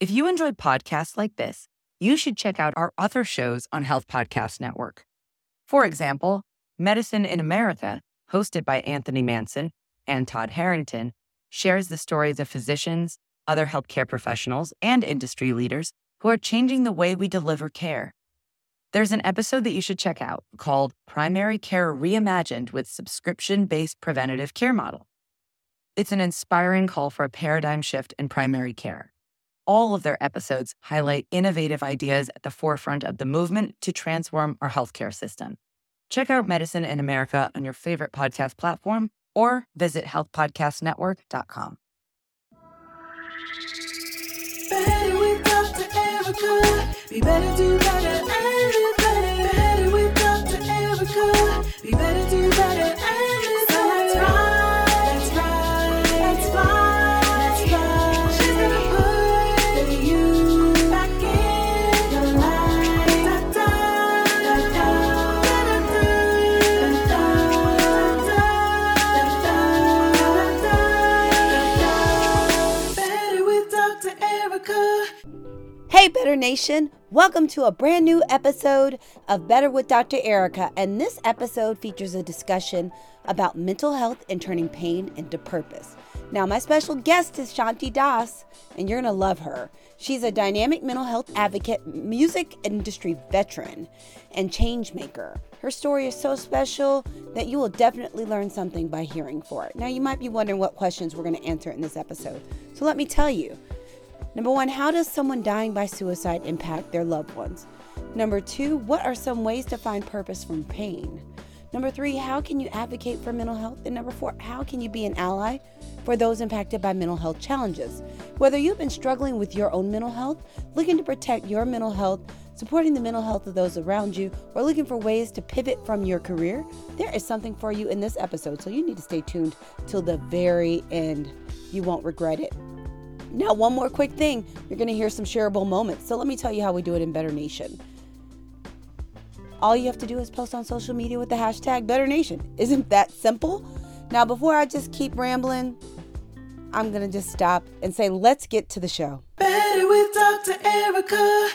If you enjoy podcasts like this, you should check out our other shows on Health Podcast Network. For example, Medicine in America, hosted by Anthony Manson and Todd Harrington, shares the stories of physicians, other healthcare professionals, and industry leaders who are changing the way we deliver care. There's an episode that you should check out called Primary Care Reimagined with Subscription Based Preventative Care Model. It's an inspiring call for a paradigm shift in primary care. All of their episodes highlight innovative ideas at the forefront of the movement to transform our healthcare system. Check out Medicine in America on your favorite podcast platform or visit healthpodcastnetwork.com. Better with. Be better, do better, and better. Better. Be better, do Hey, Better Nation! Welcome to a brand new episode of Better with Dr. Erica. And this episode features a discussion about mental health and turning pain into purpose. Now, my special guest is Shanti Das, and you're going to love her. She's a dynamic mental health advocate, music industry veteran, and change maker. Her story is so special that you will definitely learn something by hearing for it. Now, you might be wondering what questions we're going to answer in this episode. So, let me tell you. Number one, how does someone dying by suicide impact their loved ones? Number two, what are some ways to find purpose from pain? Number three, how can you advocate for mental health? And number four, how can you be an ally for those impacted by mental health challenges? Whether you've been struggling with your own mental health, looking to protect your mental health, supporting the mental health of those around you, or looking for ways to pivot from your career, there is something for you in this episode. So you need to stay tuned till the very end. You won't regret it. Now, one more quick thing. You're going to hear some shareable moments. So let me tell you how we do it in Better Nation. All you have to do is post on social media with the hashtag Better Nation. Isn't that simple? Now, before I just keep rambling, I'm going to just stop and say, let's get to the show. Better with Dr. Erica.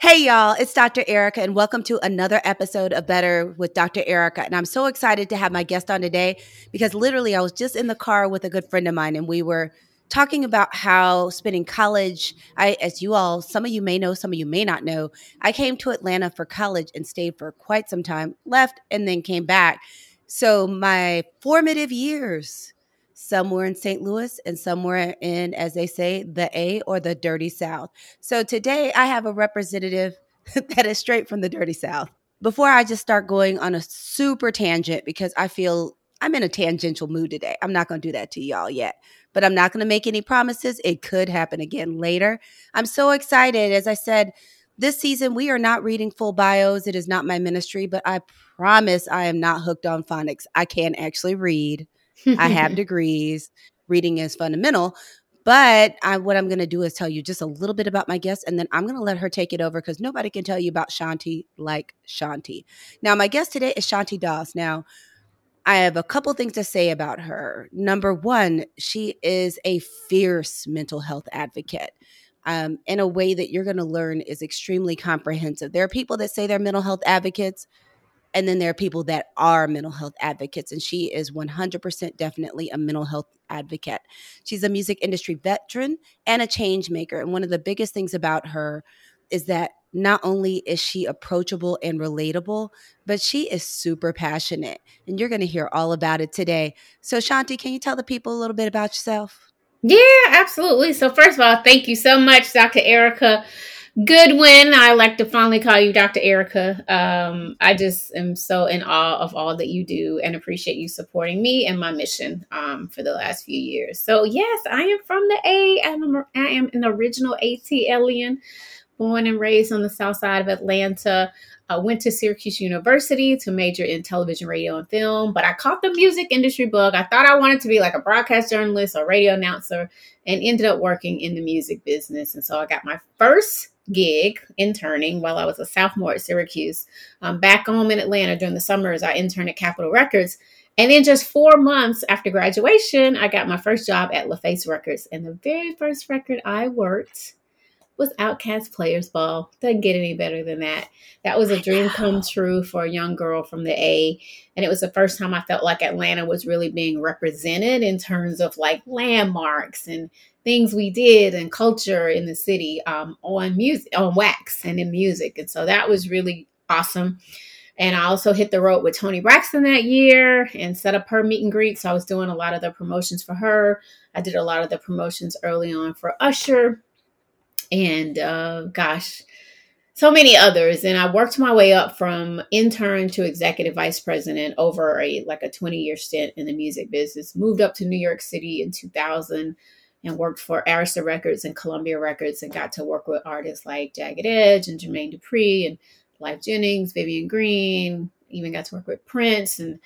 Hey, y'all, it's Dr. Erica, and welcome to another episode of Better with Dr. Erica. And I'm so excited to have my guest on today because literally I was just in the car with a good friend of mine, and we were talking about how spending college i as you all some of you may know some of you may not know i came to atlanta for college and stayed for quite some time left and then came back. So my formative years some were in st louis and some were in as they say the a or the dirty south. So today i have a representative that is straight from the dirty south. Before i just start going on a super tangent because i feel I'm in a tangential mood today. I'm not going to do that to y'all yet, but I'm not going to make any promises. It could happen again later. I'm so excited. As I said, this season we are not reading full bios. It is not my ministry, but I promise I am not hooked on phonics. I can actually read. I have degrees. Reading is fundamental. But I, what I'm going to do is tell you just a little bit about my guest, and then I'm going to let her take it over because nobody can tell you about Shanti like Shanti. Now, my guest today is Shanti Das. Now, I have a couple things to say about her. Number one, she is a fierce mental health advocate. Um, in a way that you're going to learn is extremely comprehensive. There are people that say they're mental health advocates, and then there are people that are mental health advocates, and she is 100% definitely a mental health advocate. She's a music industry veteran and a change maker. And one of the biggest things about her is that not only is she approachable and relatable, but she is super passionate. And you're going to hear all about it today. So, Shanti, can you tell the people a little bit about yourself? Yeah, absolutely. So, first of all, thank you so much, Dr. Erica Goodwin. I like to finally call you Dr. Erica. Um, I just am so in awe of all that you do and appreciate you supporting me and my mission um, for the last few years. So, yes, I am from the A. I am an original ATLian born and raised on the south side of Atlanta. I went to Syracuse University to major in television, radio, and film, but I caught the music industry bug. I thought I wanted to be like a broadcast journalist or radio announcer and ended up working in the music business. And so I got my first gig interning while I was a sophomore at Syracuse. Back home in Atlanta during the summers, I interned at Capitol Records. And then just four months after graduation, I got my first job at LaFace Records. And the very first record I worked was OutKast Players Ball. Doesn't get any better than that. That was a dream come true for a young girl from the A. And it was the first time I felt like Atlanta was really being represented in terms of like landmarks and things we did and culture in the city um, on music, on wax and in music. And so that was really awesome. And I also hit the road with Toni Braxton that year and set up her meet and greet. So I was doing a lot of the promotions for her. I did a lot of the promotions early on for Usher and uh, gosh, so many others. And I worked my way up from intern to executive vice president over a like a 20 year stint in the music business. Moved up to New York City in 2000 and worked for Arista Records and Columbia Records and got to work with artists like Jagged Edge and Jermaine Dupri and Lyfe Jennings, Vivian Green, even got to work with Prince and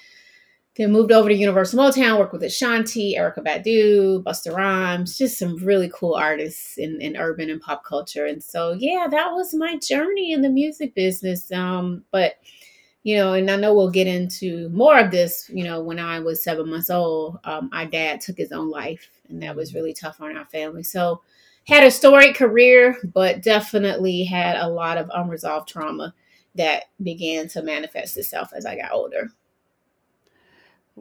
then moved over to Universal Motown, worked with Ashanti, Erykah Badu, Busta Rhymes, just some really cool artists in, in urban and pop culture. And so, yeah, that was my journey in the music business. Um, but, you know, and I know we'll get into more of this, you know, when I was seven months old, um, our dad took his own life, and that was really tough on our family. So, had a storied career, but definitely had a lot of unresolved trauma that began to manifest itself as I got older.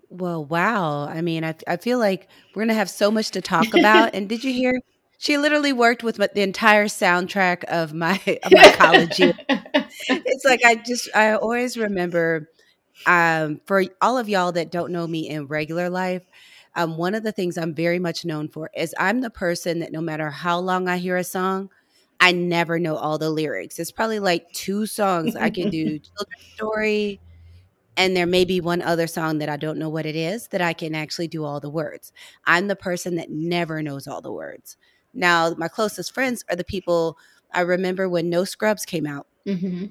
Well, wow. I mean, I, I feel like we're going to have so much to talk about. and did you hear? She literally worked with the entire soundtrack of my of my college year. it's like I just I always remember um, for all of y'all that don't know me in regular life, um, one of the things I'm very much known for is I'm the person that no matter how long I hear a song, I never know all the lyrics. It's probably like two songs I can do children's story, and there may be one other song that I don't know what it is that I can actually do all the words. I'm the person that never knows all the words. Now, my closest friends are the people I remember when No Scrubs came out. Mm-hmm.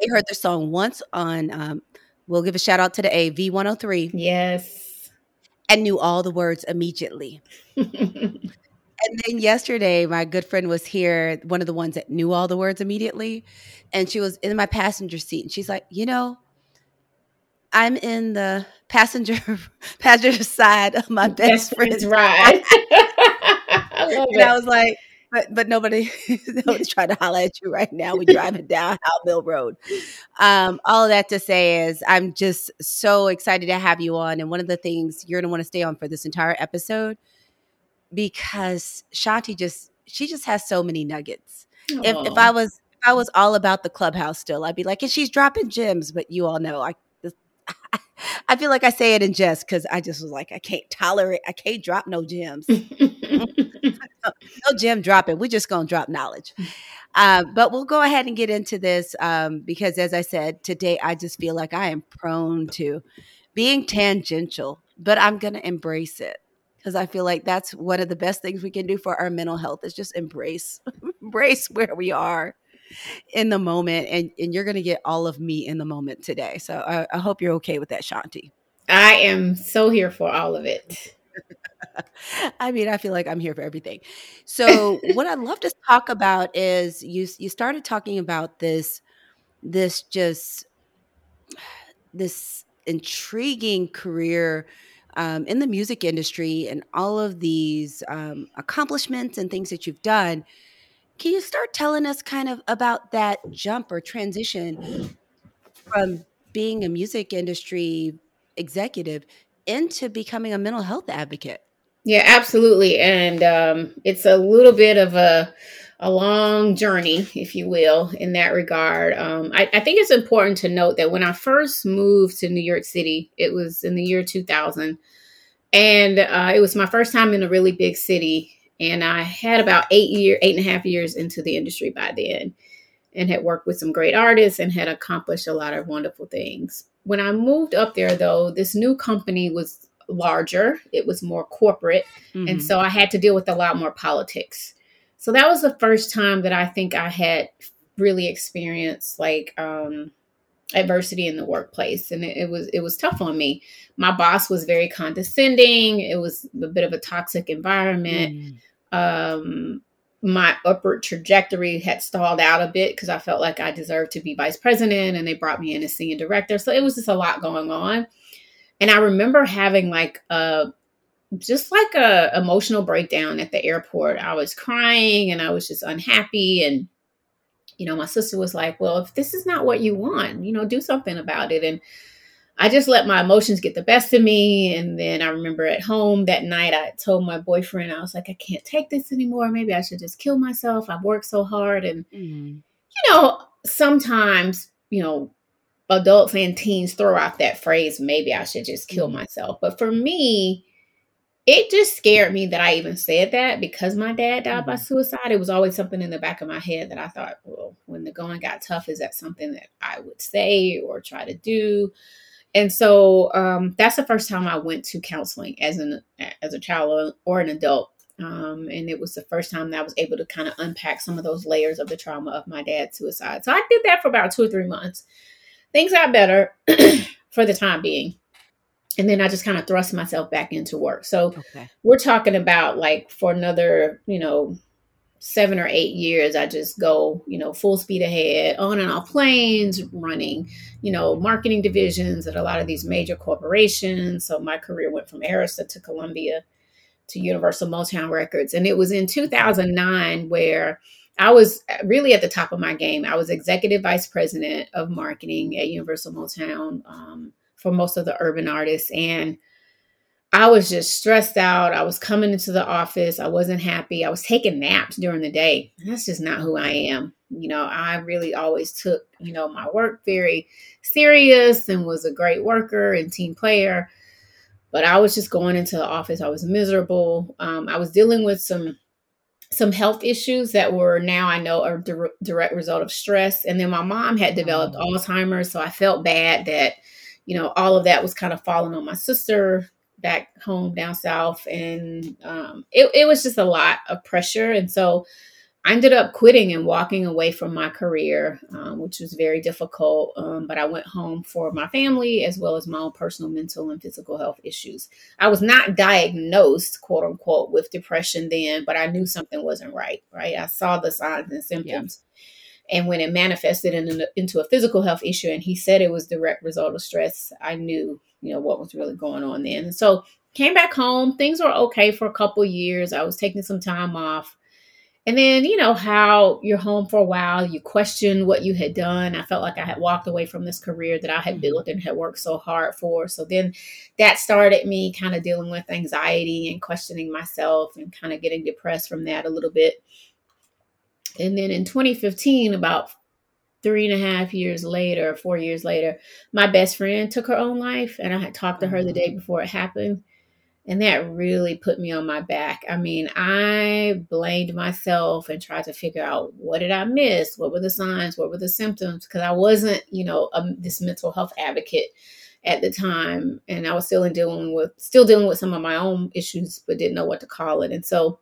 They heard the song once on, um, we'll give a shout out to the AV103. Yes. And knew all the words immediately. And then yesterday, my good friend was here, one of the ones that knew all the words immediately. And she was in my passenger seat. And she's like, you know, I'm in the passenger passenger side of my best, best friend's ride. I and it. I was like, but but nobody nobody's trying to holler at you right now. We're driving down Howell Mill Road. Um, all of that to say is I'm just so excited to have you on. And one of the things you're gonna want to stay on for this entire episode because Shanti just she just has so many nuggets. If, if I was if I was all about the clubhouse still, I'd be like, and she's dropping gems. But you all know I I feel like I say it in jest because I just was like, I can't tolerate, I can't drop no gems. no, gem dropping. We're just gonna drop knowledge. Uh, but we'll go ahead and get into this um, because, as I said today, I just feel like I am prone to being tangential, but I'm gonna embrace it because I feel like that's one of the best things we can do for our mental health is just embrace embrace where we are in the moment and, and you're going to get all of me in the moment today. So I, I hope you're okay with that, Shanti. I am so here for all of it. I mean, I feel like I'm here for everything. So, what I'd love to talk about is you you started talking about this this just this intriguing career um, in the music industry and all of these um, accomplishments and things that you've done. Can you start telling us kind of about that jump or transition from being a music industry executive into becoming a mental health advocate? Yeah, absolutely. And um, it's a little bit of a a long journey, if you will, in that regard. Um, I, I, think it's important to note that when I first moved to New York City, it was in the year 2000, and uh, it was my first time in a really big city. And I had about eight year, eight and a half years into the industry by then, and had worked with some great artists and had accomplished a lot of wonderful things. When I moved up there, though, this new company was larger; it was more corporate, mm-hmm. and so I had to deal with a lot more politics so that was the first time that I think I had really experienced like um, adversity in the workplace, and it, it, was it was tough on me. My boss was very condescending. It was a bit of a toxic environment. Mm. Um, my upward trajectory had stalled out a bit because I felt like I deserved to be vice president, and they brought me in as senior director. So it was just a lot going on. And I remember having like a just like a emotional breakdown at the airport. I was crying and I was just unhappy and you know, my sister was like, "Well, if this is not what you want, you know, do something about it." And I just let my emotions get the best of me. And then I remember at home that night, I told my boyfriend, I was like, I can't take this anymore. Maybe I should just kill myself. I've worked so hard. And, Mm. you know, sometimes, you know, adults and teens throw out that phrase, maybe I should just kill Mhm. myself. But for me, it just scared me that I even said that because my dad died by Mhm. suicide. It was always something in the back of my head that I thought, well, when the going got tough, is that something that I would say or try to do? And so um, that's the first time I went to counseling as an as a child or, or an adult. Um, and it was the first time that I was able to kind of unpack some of those layers of the trauma of my dad's suicide. So I did that for about two or three months. Things got better for the time being. And then I just kind of thrust myself back into work. So Okay. we're talking about like for another, you know, seven or eight years, I just go, you know, full speed ahead, on and off planes, running, you know, marketing divisions at a lot of these major corporations. So my career went from Arista to Columbia to Universal Motown Records. And it was in 2009 where I was really at the top of my game. I was executive vice president of marketing at Universal Motown um, for most of the urban artists. And I was just stressed out. I was coming into the office. I wasn't happy. I was taking naps during the day. That's just not who I am. You know, I really always took, you know, my work very serious and was a great worker and team player. But I was just going into the office. I was miserable. Um, I was dealing with some some health issues that were now I know are dir- direct result of stress. And then my mom had developed Oh. Alzheimer's, so I felt bad that you know all of that was kind of falling on my sister back home down south, and um, it, it was just a lot of pressure. And so I ended up quitting and walking away from my career, um, which was very difficult. Um, but I went home for my family as well as my own personal mental and physical health issues. I was not diagnosed, quote unquote, with depression then, but I knew something wasn't right, right? I saw the signs and symptoms. And when it manifested in, into a physical health issue, and he said it was direct result of stress, I knew, you know, what was really going on then. And so came back home. Things were okay for a couple years. I was taking some time off. And then, you know, how you're home for a while, you question what you had done. I felt like I had walked away from this career that I had Mhm. built and had worked so hard for. So then that started me kind of dealing with anxiety and questioning myself and kind of getting depressed from that a little bit. And then in 2015, about three and a half years later, four years later, my best friend took her own life. And I had talked to her the day mm-hmm. before it happened. And that really put me on my back. I mean, I blamed myself and tried to figure out what did I miss? What were the signs? What were the symptoms? Because I wasn't, you know, a, this mental health advocate at the time, and I was still in dealing with still dealing with some of my own issues, but didn't know what to call it. And so,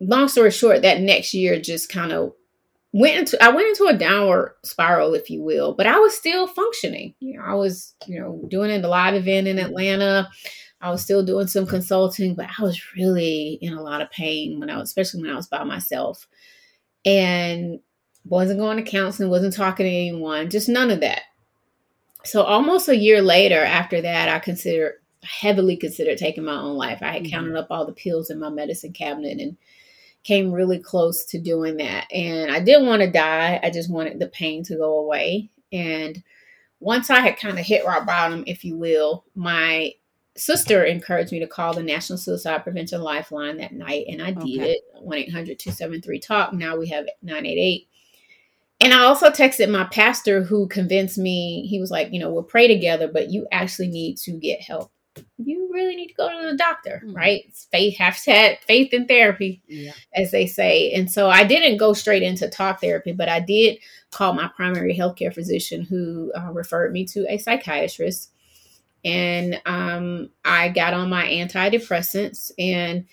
long story short, that next year just kind of went into I went into a downward spiral, if you will. But I was still functioning. You know, I was, you know, doing a live event in Atlanta. I was still doing some consulting, but I was really in a lot of pain when I was, especially when I was by myself, and wasn't going to counseling, wasn't talking to anyone, just none of that. So almost a year later, after that, I considered heavily considered taking my own life. I had Mhm. counted up all the pills in my medicine cabinet and came really close to doing that. And I didn't want to die. I just wanted the pain to go away. And once I had kind of hit rock bottom, if you will, my sister encouraged me to call the National Suicide Prevention Lifeline that night. And I did Okay. it 1 800 273 TALK. Now we have 988. And I also texted my pastor who convinced me, he was like, you know, we'll pray together, but you actually need to get help. You really need to go to the doctor, Mhm. right? It's faith, hashtag faith in therapy Yeah. as they say. And so I didn't go straight into talk therapy, but I did call my primary healthcare physician who uh, referred me to a psychiatrist. And um, I got on my antidepressants. And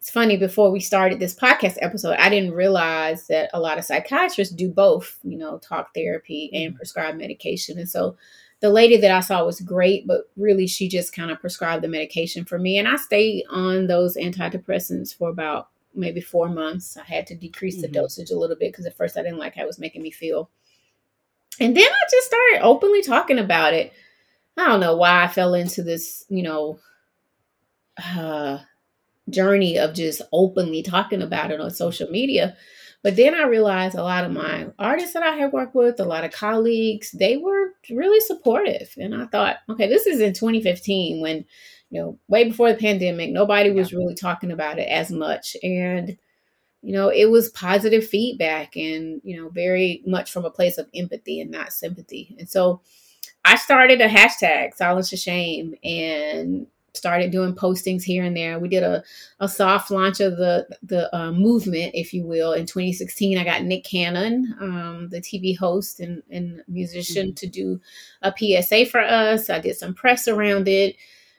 it's funny, before we started this podcast episode, I didn't realize that a lot of psychiatrists do both, you know, talk therapy and prescribe medication. And so the lady that I saw was great, but really she just kind of prescribed the medication for me. And I stayed on those antidepressants for about maybe four months. I had to decrease the Mhm. dosage a little bit because at first I didn't like how it was making me feel. And then I just started openly talking about it. I don't know why I fell into this, you know, uh, journey of just openly talking about it on social media. But then I realized a lot of my artists that I had worked with, a lot of colleagues, they were really supportive. And I thought, okay, this is in 2015 when, you know, way before the pandemic, nobody was really talking about it as much. And, you know, it was positive feedback and, you know, very much from a place of empathy and not sympathy. And so I started a hashtag, Silence the Shame, and started doing postings here and there. We did a, a soft launch of the the uh, movement, if you will, in 2016. I got Nick Cannon, um, the TV host and, and musician, mm-hmm. to do a PSA for us. I did some press around it,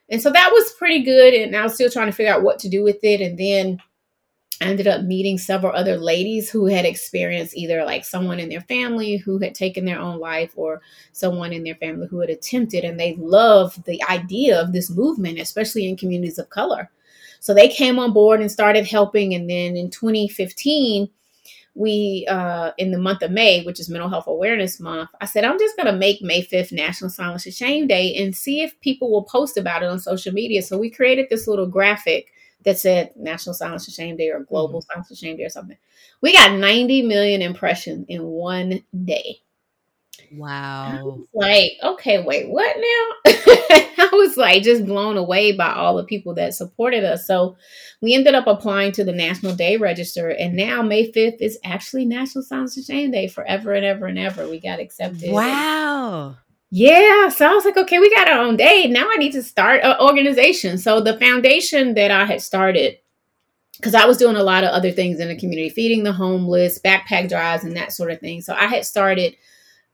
and so that was pretty good. And I was still trying to figure out what to do with it. And then I ended up meeting several other ladies who had experienced either like someone in their family who had taken their own life or someone in their family who had attempted, and they loved the idea of this movement, especially in communities of color. So they came on board and started helping. And then in 2015, we, uh, in the month of May, which is Mental Health Awareness Month, I said, I'm just going to make May 5th National Silence the Shame Day and see if people will post about it on social media. So we created this little graphic that said National Silence the Shame Day or Global mm-hmm. Silence the Shame Day or something. We got 90 million impressions in one day. Wow. like, okay, wait, what now? I was like just blown away by all the people that supported us. So we ended up applying to the National Day Register, and now May 5th is actually National Silence the Shame Day forever and ever and ever. We got accepted. Wow. Yeah. So I was like, okay, we got our own day. Now I need to start an organization. So the foundation that I had started, because I was doing a lot of other things in the community, feeding the homeless, backpack drives, and that sort of thing. So I had started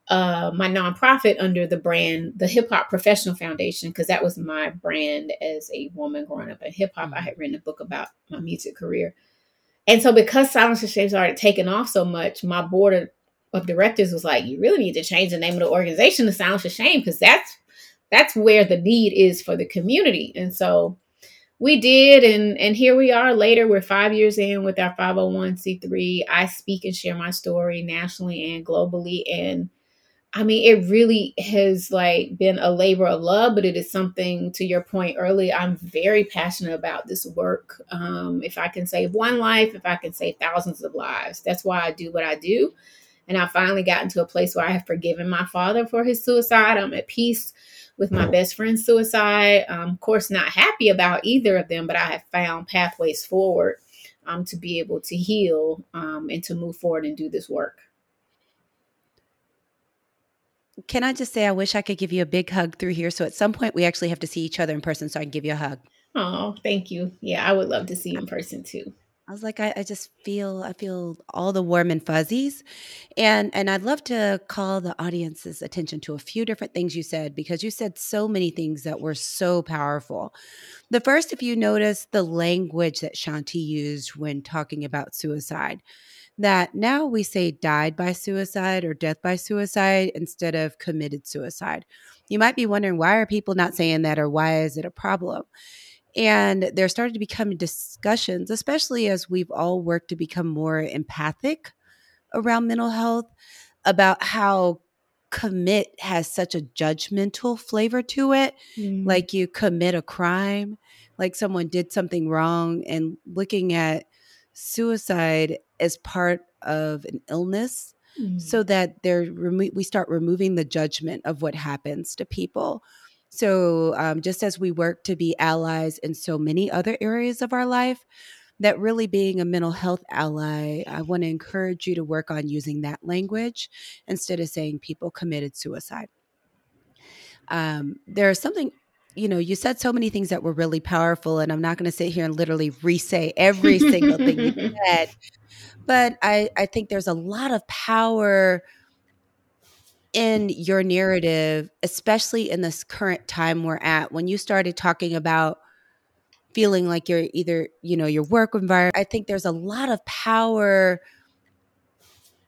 uh, my nonprofit under the brand, the Hip Hop Professional Foundation, because that was my brand as a woman growing up in hip hop. I had written a book about my music career. And so because Silence the Shame started taking off so much, my board of directors was like, you really need to change the name of the organization to Silence the Shame because that's that's where the need is for the community. And so we did, and and here we are later. We're five years in with our 501c3. I speak and share my story nationally and globally. And I mean, it really has like been a labor of love, but it is something to your point early. I'm very passionate about this work. Um, if I can save one life, if I can save thousands of lives, that's why I do what I do. And I finally got into a place where I have forgiven my father for his suicide. I'm at peace with my best friend's suicide. Um, of course, not happy about either of them, but I have found pathways forward um, to be able to heal um, and to move forward and do this work. Can I just say, I wish I could give you a big hug through here. So at some point, we actually have to see each other in person so I can give you a hug. Oh, thank you. Yeah, I would love to see you in person too. I was like, I, I, just feel I feel all the warm and fuzzies. And and I'd love to call the audience's attention to a few different things you said because you said so many things that were so powerful. The first, if you notice the language that Shanti used when talking about suicide, that now we say died by suicide or death by suicide instead of committed suicide. You might be wondering why are people not saying that or why is it a problem? And there started to become discussions, especially as we've all worked to become more empathic around mental health, about how commit has such a judgmental flavor to it. Mm. Like you commit a crime, like someone did something wrong, and looking at suicide as part of an illness mm. so that there we start removing the judgment of what happens to people so, um, just as we work to be allies in so many other areas of our life, that really being a mental health ally, I want to encourage you to work on using that language instead of saying people committed suicide. Um, there's something you know, you said so many things that were really powerful, and I'm not going to sit here and literally re-say every single thing you said, but I, I think there's a lot of power in your narrative, especially in this current time we're at, when you started talking about feeling like you're either, you know, your work environment, I think there's a lot of power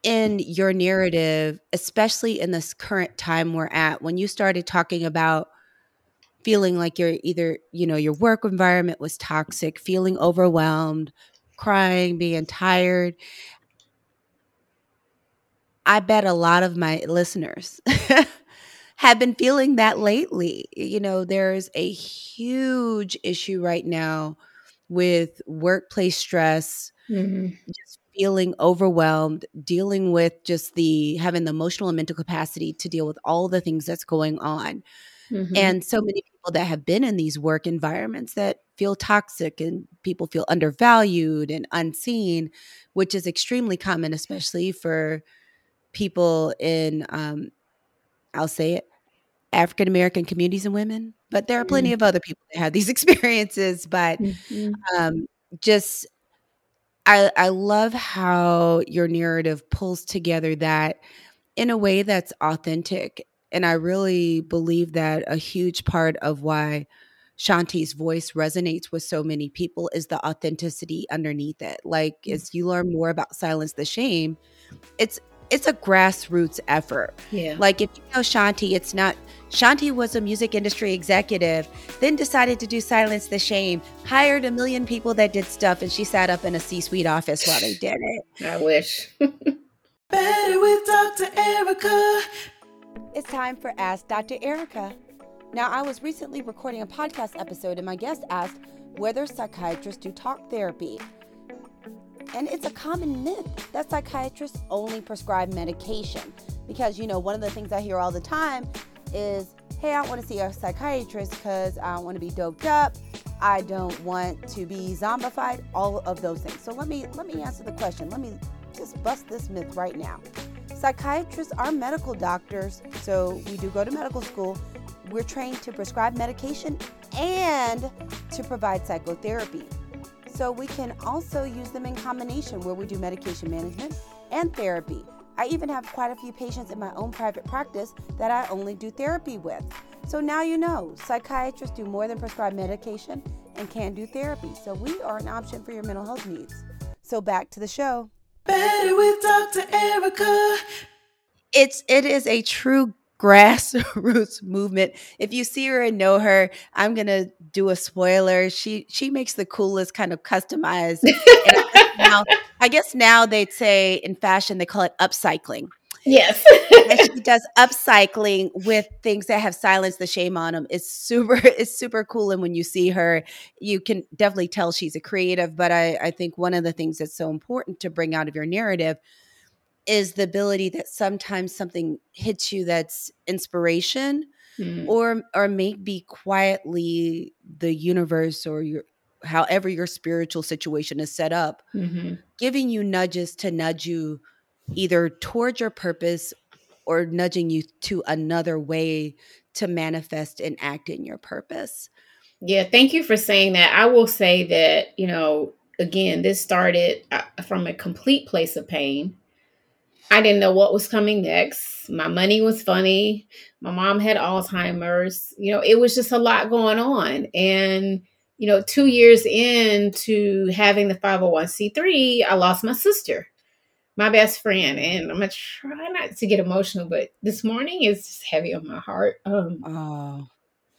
in your narrative, especially in this current time we're at, when you started talking about feeling like you're either, you know, your work environment was toxic, feeling overwhelmed, crying, being tired. I bet a lot of my listeners have been feeling that lately. You know, there's a huge issue right now with workplace stress, hmm just feeling overwhelmed, dealing with just the having the emotional and mental capacity to deal with all the things that's going on. hmm And so many people that have been in these work environments that feel toxic and people feel undervalued and unseen, which is extremely common, especially for people in, um, I'll say it, African American communities and women. But there are plenty of other people that have these experiences. But hmm um, just, I, I love how your narrative pulls together that in a way that's authentic. And I really believe that a huge part of why Shanti's voice resonates with so many people is the authenticity underneath it. Like as you learn more about Silence the Shame, it's it's a grassroots effort. Yeah. Like if you know Shanti, it's not Shanti was a music industry executive, then decided to do Silence the Shame, hired a million people that did stuff, and she sat up in a C-suite office while they did it. I wish. Better with Dr. Erica. It's time for Ask Dr. Erica. Now, I was recently recording a podcast episode, and my guest asked whether psychiatrists do talk therapy. And it's a common myth that psychiatrists only prescribe medication. Because, you know, one of the things I hear all the time is, hey, I want to see a psychiatrist because I want to be doped up. I don't want to be zombified, all of those things. So let me let me answer the question. Let me just bust this myth right now. Psychiatrists are medical doctors, so we do go to medical school. We're trained to prescribe medication and to provide psychotherapy. So we can also use them in combination where we do medication management and therapy. I even have quite a few patients in my own private practice that I only do therapy with. So now you know, psychiatrists do more than prescribe medication and can do therapy. So we are an option for your mental health needs. So back to the show. Better with Dr. Erica. it's it is a true grassroots movement. If you see her and know her, I'm gonna do a spoiler. She she makes the coolest kind of customized. I guess now, I guess now they'd say in fashion they call it upcycling. yes. And she does upcycling with things that have silenced the shame on them. It's super, it's super cool. And when you see her, you can definitely tell she's a creative. But I, I think one of the things that's so important to bring out of your narrative is the ability that sometimes something hits you that's inspiration Mm. or or maybe quietly the universe or your however your spiritual situation is set up Mhm. giving you nudges to nudge you either towards your purpose or nudging you to another way to manifest and act in your purpose. Yeah, thank you for saying that. I will say that, you know, again, this started uh, from a complete place of pain. I didn't know what was coming next. My money was funny. My mom had Alzheimer's. You know, it was just a lot going on. And, you know, two years into having the 501c3, I lost my sister, my best friend. And I'm going to try not to get emotional, but this morning is just heavy on my heart. Um, Oh,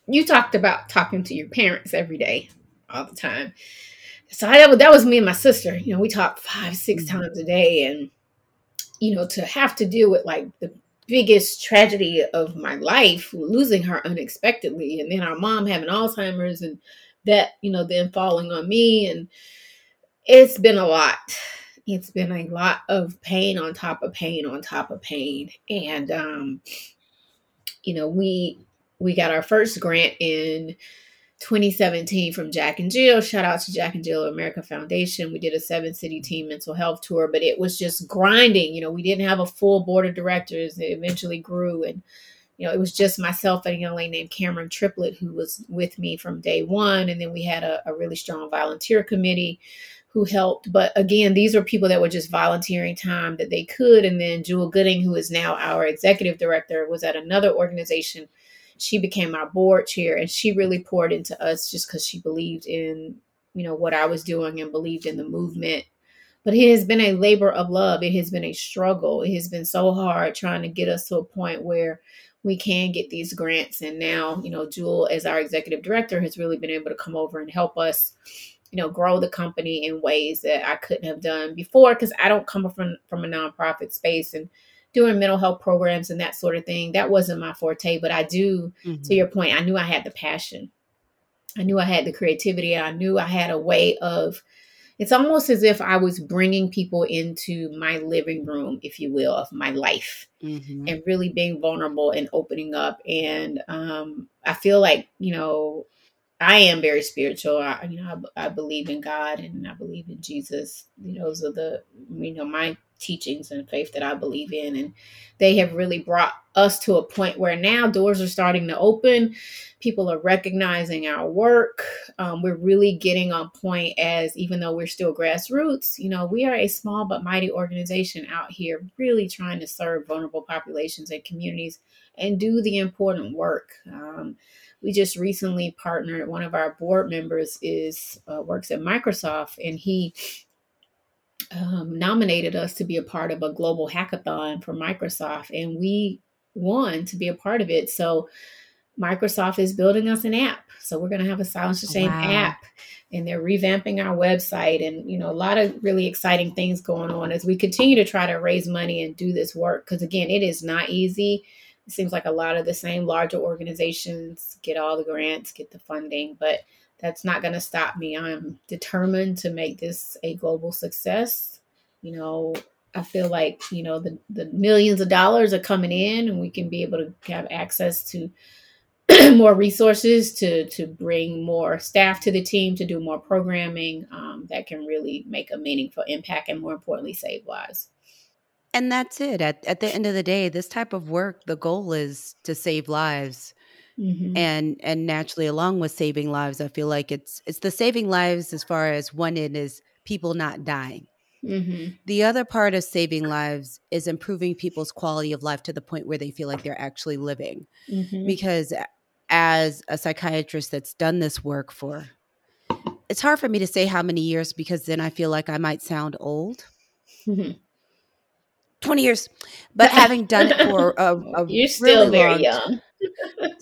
you talked about talking to your parents every day, all the time. So I, that was- me and my sister. You know, we talked five, six Mhm. times a day, and you know, to have to deal with like the biggest tragedy of my life, losing her unexpectedly, and then our mom having Alzheimer's, and that you know, then falling on me, and it's been a lot. It's been a lot of pain on top of pain on top of pain, and um, you know, we we got our first grant in 2017 from Jack and Jill. Shout out to Jack and Jill America Foundation. We did a seven city team mental health tour, but it was just grinding. You know, we didn't have a full board of directors. It eventually grew and you know, it was just myself and a young lady named Cameron Triplett who was with me from day one. And then we had a, a really strong volunteer committee who helped. But again, these were people that were just volunteering time that they could. And then Jewel Gooding, who is now our executive director, was at another organization. She became our board chair and she really poured into us just because she believed in, you know, what I was doing and believed in the movement. But it has been a labor of love. It has been a struggle. It has been so hard trying to get us to a point where we can get these grants. And now, you know, Jewel, as our executive director, has really been able to come over and help us, you know, grow the company in ways that I couldn't have done before because I don't come from from a nonprofit space and doing mental health programs and that sort of thing. That wasn't my forte, but I do, Mhm. to your point, I knew I had the passion. I knew I had the creativity. I knew I had a way of, it's almost as if I was bringing people into my living room, if you will, of my life Mhm. and really being vulnerable and opening up. And um, I feel like, you know, I am very spiritual. I, you know, I, I believe in God and I believe in Jesus. You know, those are the, you know, my teachings and faith that I believe in. And they have really brought us to a point where now doors are starting to open. People are recognizing our work. Um, we're really getting on point as, even though we're still grassroots, you know, we are a small but mighty organization out here really trying to serve vulnerable populations and communities and do the important work. Um, we just recently partnered one of our board members is uh, works at microsoft and he um, nominated us to be a part of a global hackathon for microsoft and we won to be a part of it. So microsoft is building us an app. So we're going to have a Silence the Shame Wow. app and they're revamping our website and you know a lot of really exciting things going on as we continue to try to raise money and do this work because again it is not easy. It seems like a lot of the same larger organizations get all the grants, get the funding, but that's not going to stop me. I'm determined to make this a global success. You know, I feel like, you know, the, the millions of dollars are coming in and we can be able to have access to more resources to to bring more staff to the team to do more programming um, that can really make a meaningful impact and more importantly save lives And that's it. At, at the end of the day, this type of work, the goal is to save lives. Mhm. And and naturally along with saving lives, I feel like it's it's the saving lives as far as one end is people not dying. Mhm. The other part of saving lives is improving people's quality of life to the point where they feel like they're actually living. Mhm. Because as a psychiatrist that's done this work for it's hard for me to say how many years because then I feel like I might sound old. Mhm. 20 years. But having done it for a, a You're still really very long young.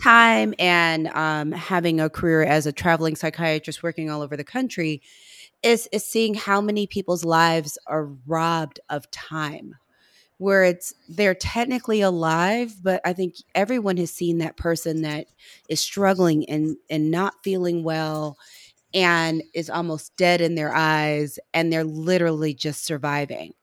Time and um, having a career as a traveling psychiatrist working all over the country is, is seeing how many people's lives are robbed of time where it's they're technically alive but i think everyone has seen that person that is struggling and and not feeling well and is almost dead in their eyes and they're literally just surviving.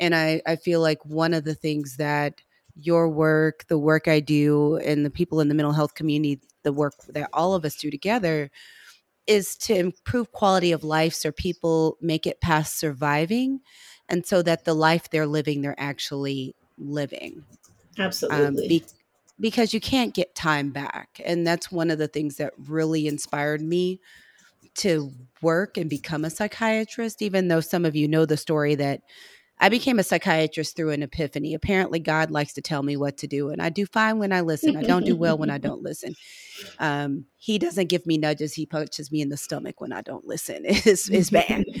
And i i feel like one of the things that your work the work i do and the people in the mental health community the work that all of us do together is to improve quality of life so people make it past surviving and so that the life they're living they're actually living um, Absolutely. be, because you can't get time back and that's one of the things that really inspired me to work and become a psychiatrist even though some of you know the story that i became a psychiatrist through an epiphany. Apparently god likes to tell me what to do and i do fine when i listen. I don't do well when i don't listen. Um, he doesn't give me nudges. He punches me in the stomach when i don't listen. It's, it's bad.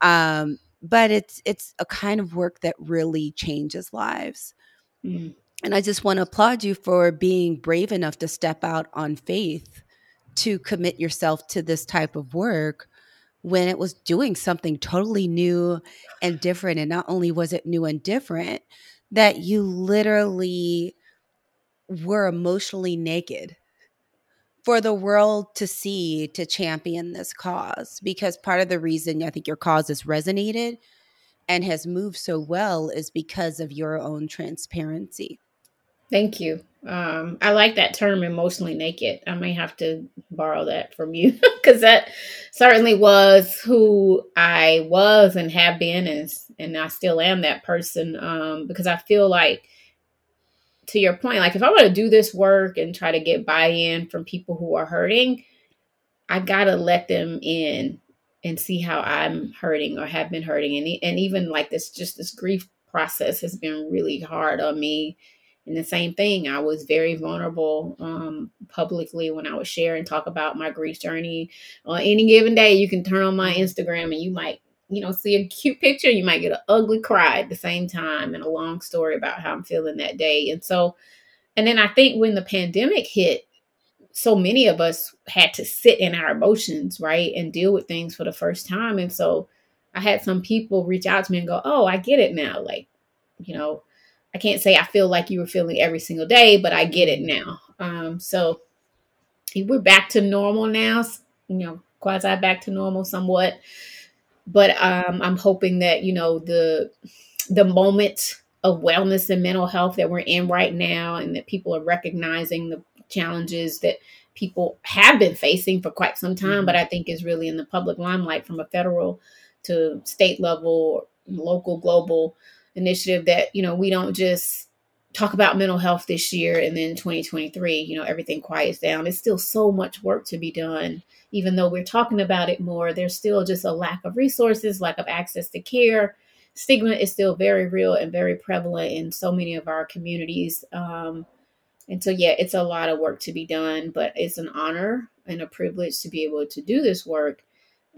Um, but it's it's a kind of work that really changes lives. Mm. and i just want to applaud you for being brave enough to step out on faith to commit yourself to this type of work when it was doing something totally new and different and not only was it new and different that you literally were emotionally naked for the world to see to champion this cause because part of the reason I think your cause has resonated and has moved so well is because of your own transparency. Thank you. Um, I like that term, emotionally naked. I may have to borrow that from you because that certainly was who I was and have been, and and I still am that person. Um, because I feel like, to your point, like if I want to do this work and try to get buy-in from people who are hurting, I gotta let them in and see how I'm hurting or have been hurting, and and even like this, just this grief process has been really hard on me and the same thing, I was very vulnerable um, publicly when I would share and talk about my grief journey. On any given day, you can turn on my Instagram and you might, you know, see a cute picture. You might get an ugly cry at the same time and a long story about how I'm feeling that day. And so, and then I think when the pandemic hit, so many of us had to sit in our emotions, right, and deal with things for the first time. And so I had some people reach out to me and go, Oh, I get it now. Like, you know, I can't say I feel like you were feeling every single day, but I get it now. Um, so we're back to normal now, you know, quasi back to normal somewhat. But um, I'm hoping that you know the the moment of wellness and mental health that we're in right now, and that people are recognizing the challenges that people have been facing for quite some time, but I think is really in the public limelight from a federal to state level, local, global initiative that, you know, we don't just talk about mental health this year and then 2023, you know, everything quiets down. It's still so much work to be done. Even though we're talking about it more, there's still just a lack of resources, lack of access to care. Stigma is still very real and very prevalent in so many of our communities. Um, and so, yeah, it's a lot of work to be done, but it's an honor and a privilege to be able to do this work.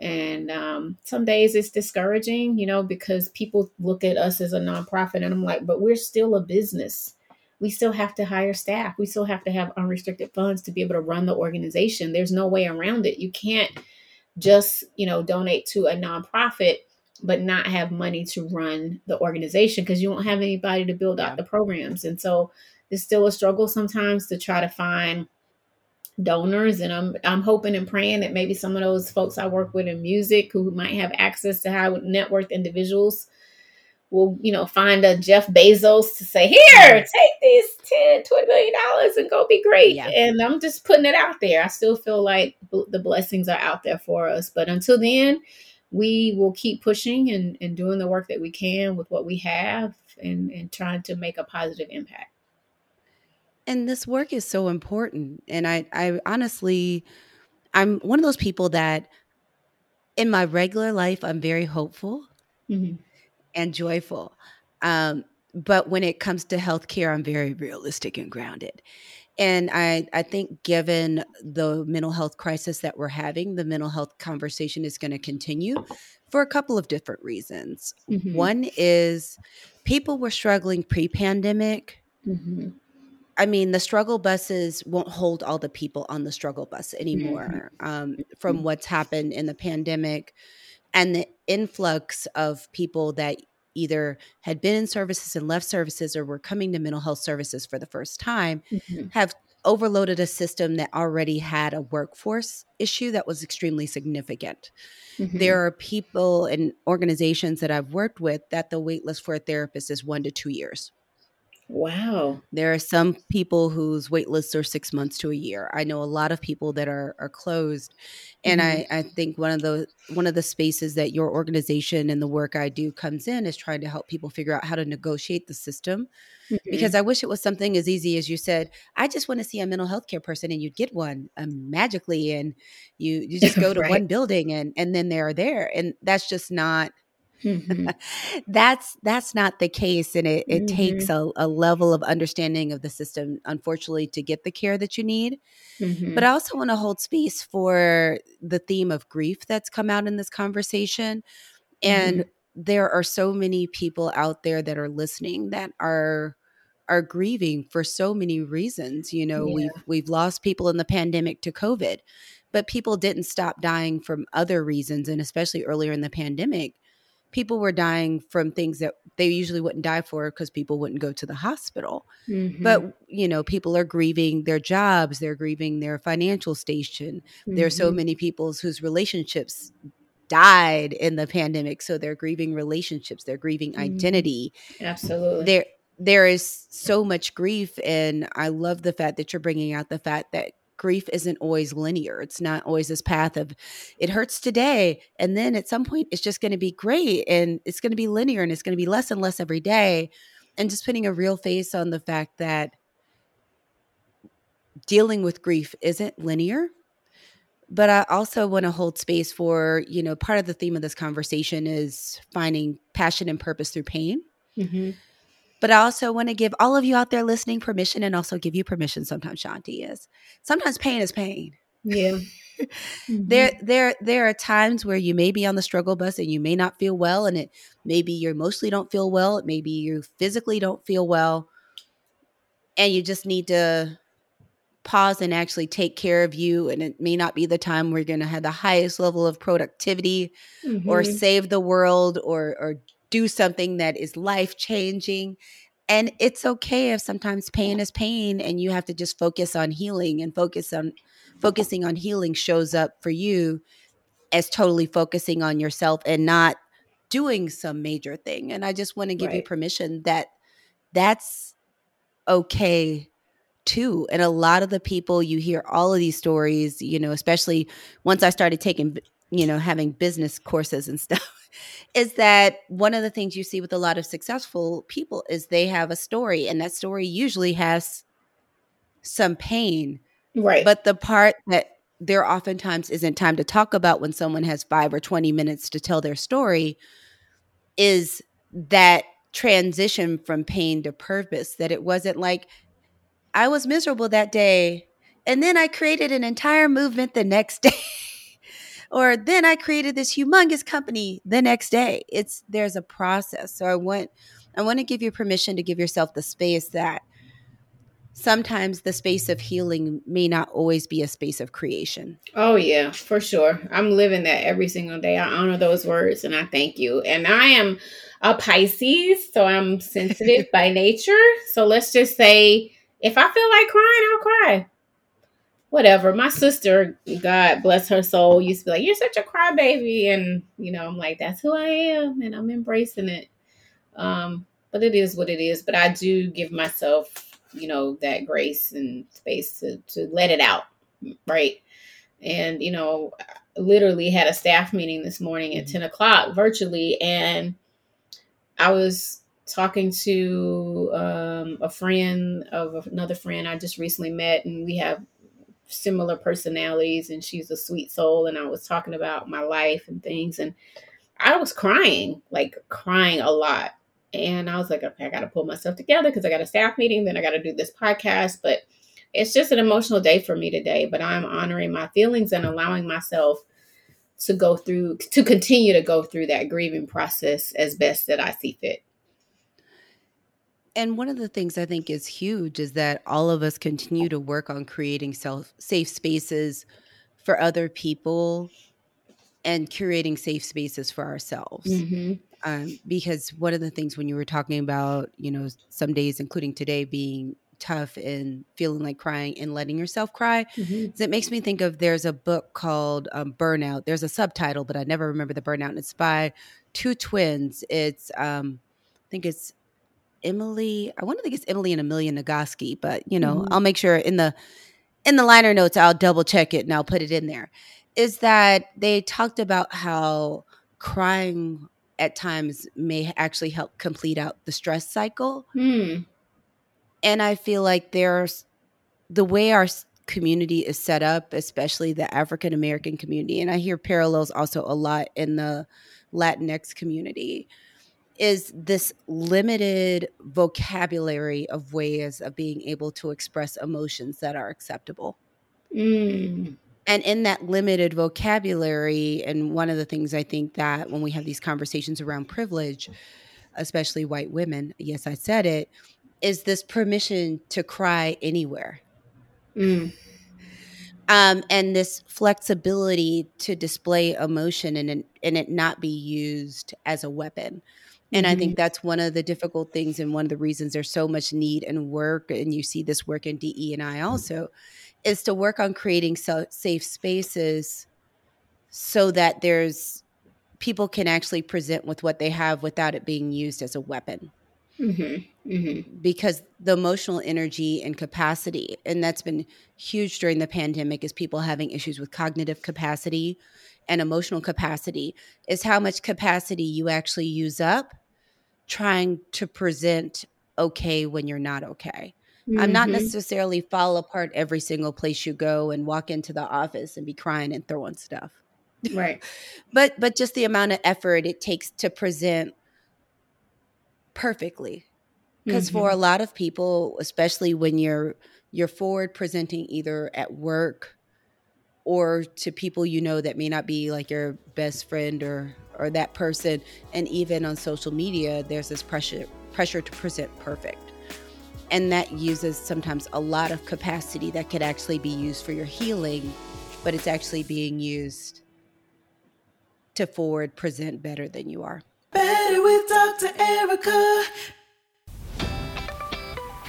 And um, some days it's discouraging, you know, because people look at us as a nonprofit, and I'm like, but we're still a business. We still have to hire staff. We still have to have unrestricted funds to be able to run the organization. There's no way around it. You can't just, you know, donate to a nonprofit but not have money to run the organization because you won't have anybody to build out the programs. And so it's still a struggle sometimes to try to find donors and I'm I'm hoping and praying that maybe some of those folks I work with in music who might have access to high net worth individuals will, you know, find a Jeff Bezos to say, here, take these 10, 20 million dollars and go be great. Yeah. And I'm just putting it out there. I still feel like the blessings are out there for us. But until then, we will keep pushing and, and doing the work that we can with what we have and, and trying to make a positive impact. And this work is so important. And I, I honestly, I'm one of those people that in my regular life, I'm very hopeful Mhm. and joyful. Um, but when it comes to healthcare, I'm very realistic and grounded. And I, I think, given the mental health crisis that we're having, the mental health conversation is going to continue for a couple of different reasons. Mhm. One is people were struggling pre pandemic. Mhm. I mean, the struggle buses won't hold all the people on the struggle bus anymore um, from what's happened in the pandemic and the influx of people that either had been in services and left services or were coming to mental health services for the first time Mhm. have overloaded a system that already had a workforce issue that was extremely significant. Mhm. There are people and organizations that I've worked with that the wait list for a therapist is one to two years. Wow. There are some people whose wait lists are six months to a year. I know a lot of people that are are closed, and I I think one of the one of the spaces that your organization and the work I do comes in is trying to help people figure out how to negotiate the system. Because I wish it was something as easy as you said. I just want to see a mental health care person, and you'd get one um, magically, and you you just go to Right. one building, and and then they're there, and that's just not Mhm. that's that's not the case and it, it Mhm. takes a, a level of understanding of the system unfortunately to get the care that you need Mhm. but i also want to hold space for the theme of grief that's come out in this conversation and there are so many people out there that are listening that are are grieving for so many reasons you know Yeah. we've we've lost people in the pandemic to covid but people didn't stop dying from other reasons and especially earlier in the pandemic people were dying from things that they usually wouldn't die for because people wouldn't go to the hospital Mhm. but you know people are grieving their jobs they're grieving their financial station there are so Mhm. many people whose relationships died in the pandemic so they're grieving relationships they're grieving Mhm. identity Absolutely. there there is so much grief and i love the fact that you're bringing out the fact that grief isn't always linear. It's not always this path of it hurts today and then at some point it's just going to be great and it's going to be linear and it's going to be less and less every day. And just putting a real face on the fact that dealing with grief isn't linear but i also want to hold space for you know part of the theme of this conversation is finding passion and purpose through pain. Mhm. But I also want to give all of you out there listening permission and also give you permission sometimes, Shanti, is sometimes pain is pain. Yeah. Mhm. There there there are times where you may be on the struggle bus and you may not feel well and it maybe you emotionally don't feel well, it maybe you physically don't feel well. And you just need to pause and actually take care of you and it may not be the time where you're going to have the highest level of productivity or Mhm. save the world or or do something that is life changing and it's okay if sometimes pain is pain and you have to just focus on healing and focus on focusing on healing shows up for you as totally focusing on yourself and not doing some major thing. And I just want to give you permission that that's okay too. And a lot of the people you hear all of these stories, you know, especially once I started taking, you know, having business courses and stuff, is that one of the things you see with a lot of successful people is they have a story, and that story usually has some pain. Right. But the part that there oftentimes isn't time to talk about when someone has five or 20 minutes to tell their story is that transition from pain to purpose. That it wasn't like, I was miserable that day, and then I created an entire movement the next day. Or then I created this humongous company the next day. It's there's a process. So I want I want to give you permission to give yourself the space that sometimes the space of healing may not always be a space of creation. Oh yeah, for sure. I'm living that every single day. I honor those words and I thank you. And I am a Pisces, so I'm sensitive by nature. So let's just say if I feel like crying, I'll cry. Whatever. My sister, God bless her soul, used to be like, You're such a crybaby. And, you know, I'm like, That's who I am. And I'm embracing it. Um, but it is what it is. But I do give myself, you know, that grace and space to, to let it out. Right. And, you know, I literally had a staff meeting this morning at 10 o'clock virtually. And I was talking to um, a friend of another friend I just recently met, and we have similar personalities, and she's a sweet soul. And I was talking about my life and things, and I was crying, like crying a lot. And I was like, okay, I got to pull myself together because I got a staff meeting, then I got to do this podcast. But it's just an emotional day for me today. But I'm honoring my feelings and allowing myself to go through, to continue to go through that grieving process as best that I see fit. And one of the things I think is huge is that all of us continue to work on creating self safe spaces for other people and curating safe spaces for ourselves. Mm-hmm. Um, because one of the things when you were talking about, you know, some days, including today, being tough and feeling like crying and letting yourself cry, Mm-hmm. is it makes me think of there's a book called um, Burnout. There's a subtitle, but I never remember the burnout. And it's by two twins. It's, um, I think it's Emily. I want to think it's Emily and Amelia Nagoski, but you know, Mhm. I'll make sure in the in the liner notes I'll double check it and I'll put it in there. Is that they talked about how crying at times may actually help complete out the stress cycle. Hmm. And I feel like there's the way our community is set up, especially the African American community, and I hear parallels also a lot in the Latinx community, is this limited vocabulary of ways of being able to express emotions that are acceptable. Mm. And in that limited vocabulary, and one of the things I think that when we have these conversations around privilege, especially white women, yes, I said it, is this permission to cry anywhere. Mm. Um, and this flexibility to display emotion and, and it not be used as a weapon. And I think that's one of the difficult things, and one of the reasons there's so much need and work, and you see this work in DE and I also, is to work on creating so, safe spaces so that there's people can actually present with what they have without it being used as a weapon Mm-hmm. Mm-hmm. because the emotional energy and capacity and that's been huge during the pandemic is people having issues with cognitive capacity and emotional capacity is how much capacity you actually use up trying to present okay when you're not okay i'm not Mhm. necessarily fall apart every single place you go and walk into the office and be crying and throwing stuff right. but but just the amount of effort it takes to present perfectly because for a lot of people especially when you're you're forward presenting either at work or to people you know that may not be like your best friend or or that person and even on social media there's this pressure pressure to present perfect and that uses sometimes a lot of capacity that could actually be used for your healing but it's actually being used to forward present better than you are Better with Dr. Ericka.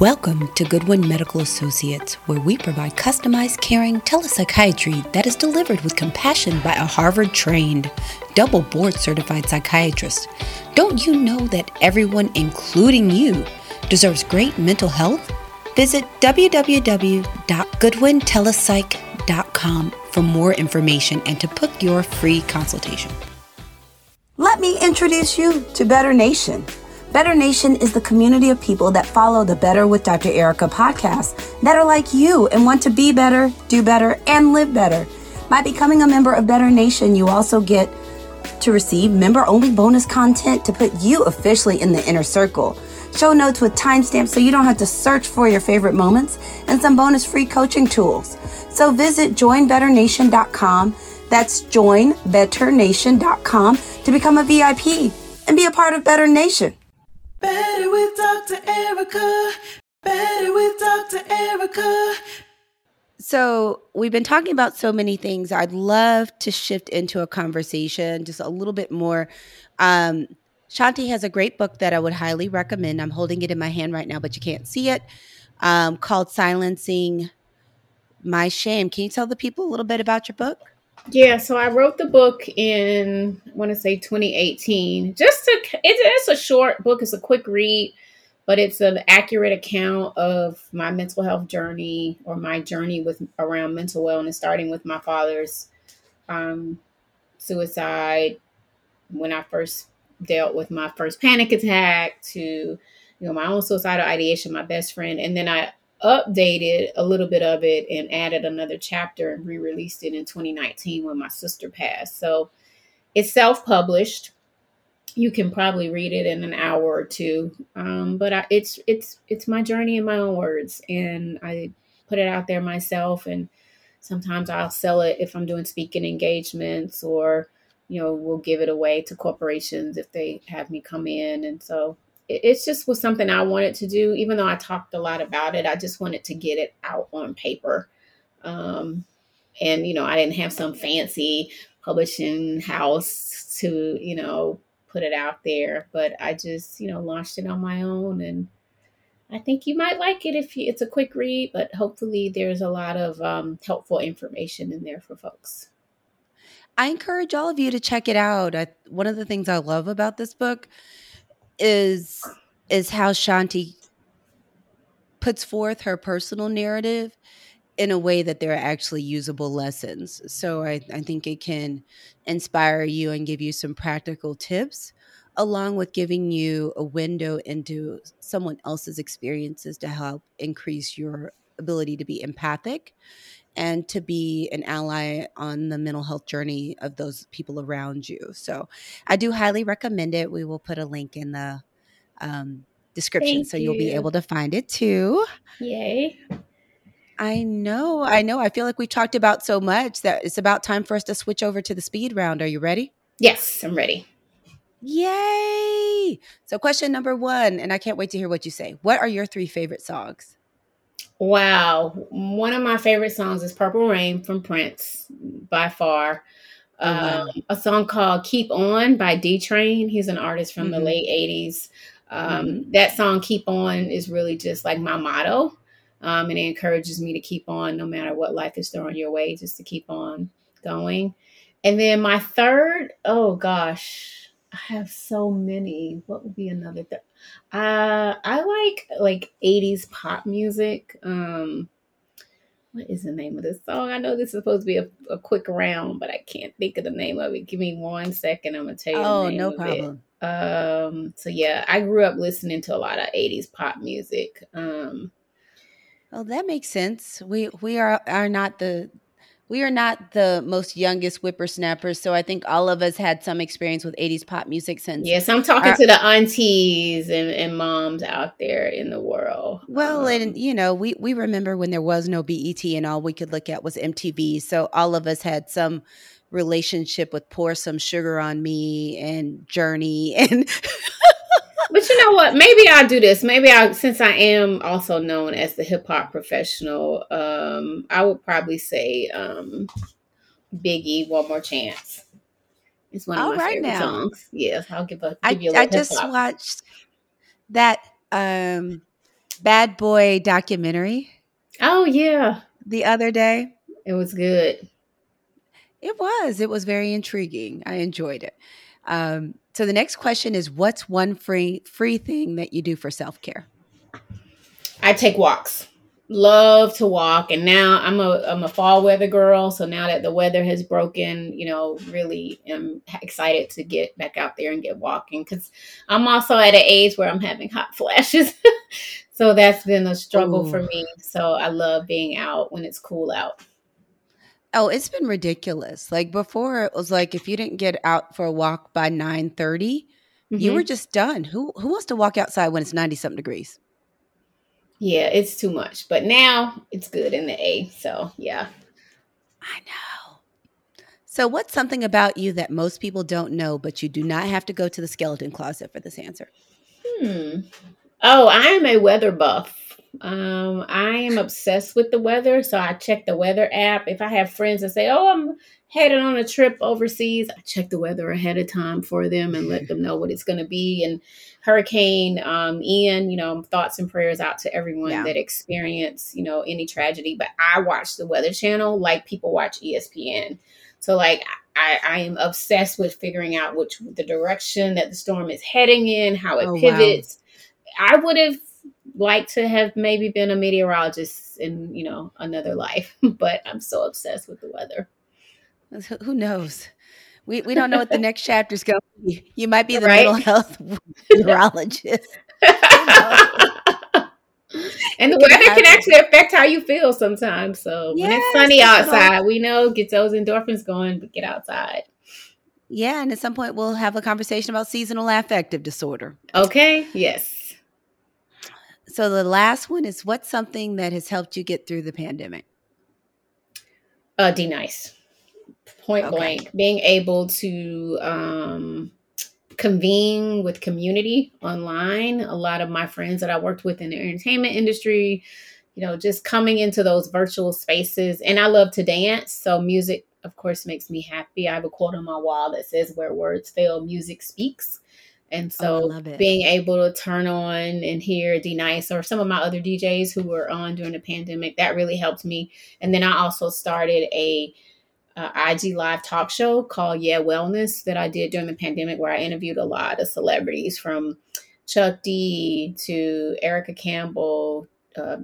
Welcome to Goodwin Medical Associates, where we provide customized, caring telepsychiatry that is delivered with compassion by a Harvard trained, double board certified psychiatrist. Don't you know that everyone, including you, deserves great mental health? Visit www.goodwintelepsych.com for more information and to book your free consultation. Let me introduce you to Better Nation. Better Nation is the community of people that follow the Better with Dr. Ericka podcast that are like you and want to be better, do better, and live better. By becoming a member of Better Nation, you also get to receive member only bonus content to put you officially in the inner circle. Show notes with timestamps so you don't have to search for your favorite moments and some bonus free coaching tools. So visit joinbetternation.com. That's joinbetternation.com to become a VIP and be a part of Better Nation. Better with Dr. Ericka. Better with Dr. Ericka. So, we've been talking about so many things. I'd love to shift into a conversation just a little bit more. Um, Shanti has a great book that I would highly recommend. I'm holding it in my hand right now, but you can't see it, um, called Silencing My Shame. Can you tell the people a little bit about your book? Yeah, so I wrote the book in I want to say 2018. Just to it's, it's a short book, it's a quick read, but it's an accurate account of my mental health journey or my journey with around mental wellness, starting with my father's um, suicide when I first dealt with my first panic attack to you know my own suicidal ideation, my best friend, and then I updated a little bit of it and added another chapter and re-released it in 2019 when my sister passed. So it's self-published. You can probably read it in an hour or two, um, but I, it's it's it's my journey in my own words, and I put it out there myself. And sometimes I'll sell it if I'm doing speaking engagements, or you know, we'll give it away to corporations if they have me come in. And so it's just was something I wanted to do, even though I talked a lot about it. I just wanted to get it out on paper. Um, and, you know, I didn't have some fancy publishing house to, you know, put it out there, but I just, you know, launched it on my own. And I think you might like it if you, it's a quick read, but hopefully there's a lot of um, helpful information in there for folks. I encourage all of you to check it out. I, one of the things I love about this book is is how Shanti puts forth her personal narrative in a way that they're actually usable lessons. So I, I think it can inspire you and give you some practical tips, along with giving you a window into someone else's experiences to help increase your ability to be empathic and to be an ally on the mental health journey of those people around you. So I do highly recommend it. We will put a link in the um, description Thank so you'll be able to find it too. Yay. I know, I know. I feel like we've talked about so much that it's about time for us to switch over to the speed round. Are you ready? Yes, I'm ready. Yay! So, question number one, and I can't wait to hear what you say. What are your three favorite songs? Wow. One of my favorite songs is Purple Rain from Prince by far. Oh, wow. Um, a song called Keep On by D Train. He's an artist from the Mhm. late 80s. Um, Mhm. That song, Keep On, is really just like my motto. Um, and it encourages me to keep on no matter what life is throwing your way, just to keep on going. And then my third, oh gosh, I have so many. What would be another? Th- uh, I like like 80s pop music. Um, what is the name of this song? I know this is supposed to be a, a quick round, but I can't think of the name of it. Give me one second. I'm gonna tell you. the Oh, no of it. problem. Um, so yeah, I grew up listening to a lot of 80s pop music. Um, well, that makes sense. We we are are not the we are not the most youngest whippersnappers, so I think all of us had some experience with 80s pop music since yes, I'm talking our to the aunties and, and moms out there in the world. well, and Um, you know, we we remember when there was no BET and all we could look at was MTV. So all of us had some relationship with Pour Some Sugar on Me and Journey and But you know what? Maybe I'll do this. Maybe I, since I am also known as the hip hop professional, um, I would probably say um, Biggie, "One More Chance." It's one of all my right favorite now. songs. Yes, I'll give a I give you a I little hip just hop. watched that um Bad Boy documentary Oh yeah, the other day. it was good. It was. It was very intriguing. I enjoyed it. Um, so the next question is, what's one free free thing that you do for self care? I take walks. Love to walk, and now I'm a I'm a fall weather girl. So now that the weather has broken, you know, really am excited to get back out there and get walking because I'm also at an age where I'm having hot flashes. so that's been a struggle for me. So I love being out when it's cool out. Oh, it's been ridiculous. Like before, it was like if you didn't get out for a walk by nine thirty, you Mhm. were just done. Who who wants to walk outside when it's ninety something degrees? Yeah, it's too much, but now it's good in the A. So yeah. I know. So, what's something about you that most people don't know, but you do not have to go to the skeleton closet for this answer? Hmm. Oh, I am a weather buff. Um, I am obsessed with the weather, so I check the weather app. If I have friends that say, "Oh, I'm headed on a trip overseas," I check the weather ahead of time for them and let them know what it's going to be. And Hurricane um, Ian, you know, thoughts and prayers out to everyone Yeah. that experience, you know, any tragedy. But I watch the Weather Channel like people watch ESPN. So like I, I am obsessed with figuring out which the direction that the storm is heading in, how it Oh, wow. pivots. I would have liked to have maybe been a meteorologist in, you know, another life, but I'm so obsessed with the weather. Who knows? We we don't know what the next chapter is going to be. You might be the Right. mental health neurologist. and the weather can actually affect how you feel sometimes. So when it's sunny that's what I- outside, we know get those endorphins going, but get outside. Yeah, and at some point we'll have a conversation about seasonal affective disorder. Okay. Yes. So the last one is what's something that has helped you get through the pandemic? Uh, D-Nice. Point Okay. blank. Being able to um, convene with community online. A lot of my friends that I worked with in the entertainment industry, you know, just coming into those virtual spaces. And I love to dance. So music, of course, makes me happy. I have a quote on my wall that says, Where words fail, music speaks. And Oh, so it. being able to turn on and hear D-Nice or some of my other DJs who were on during the pandemic, that really helped me. And then I also started a uh, IG live talk show called Yeah Wellness that I did during the pandemic, where I interviewed a lot of celebrities from Chuck D to Erica Campbell, uh,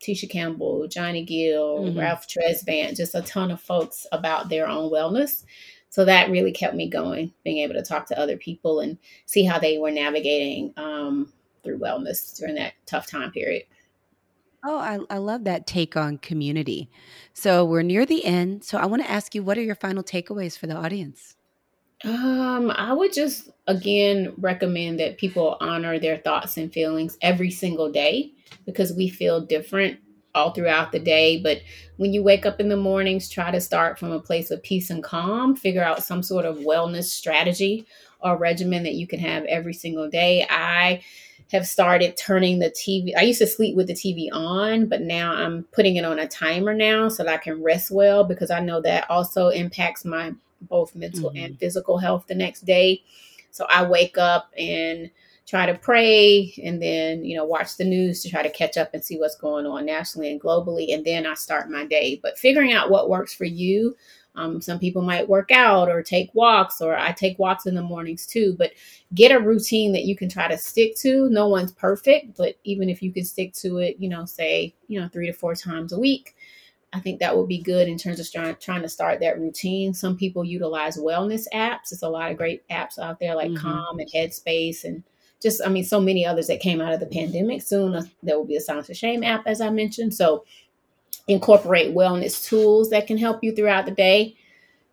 Tisha Campbell, Johnny Gill, Mhm. Ralph Tresvant, just a ton of folks about their own wellness. So that really kept me going, being able to talk to other people and see how they were navigating um, through wellness during that tough time period. Oh, I, I love that take on community. So we're near the end. So I want to ask you, what are your final takeaways for the audience? Um, I would just again recommend that people honor their thoughts and feelings every single day because we feel different all throughout the day. But when you wake up in the mornings, try to start from a place of peace and calm, figure out some sort of wellness strategy or regimen that you can have every single day. I have started turning the TV. I used to sleep with the TV on, but now I'm putting it on a timer now so that I can rest well because I know that also impacts my both mental Mhm. and physical health the next day. So I wake up and try to pray and then, you know, watch the news to try to catch up and see what's going on nationally and globally. And then I start my day. But figuring out what works for you. Um, some people might work out or take walks, or I take walks in the mornings too. But get a routine that you can try to stick to. No one's perfect, but even if you can stick to it, you know, say, you know, three to four times a week, I think that would be good in terms of trying, trying to start that routine. Some people utilize wellness apps. There's a lot of great apps out there like Mhm. Calm and Headspace and just, I mean, so many others that came out of the pandemic. Soon uh, there will be a Silence the Shame app, as I mentioned. So incorporate wellness tools that can help you throughout the day.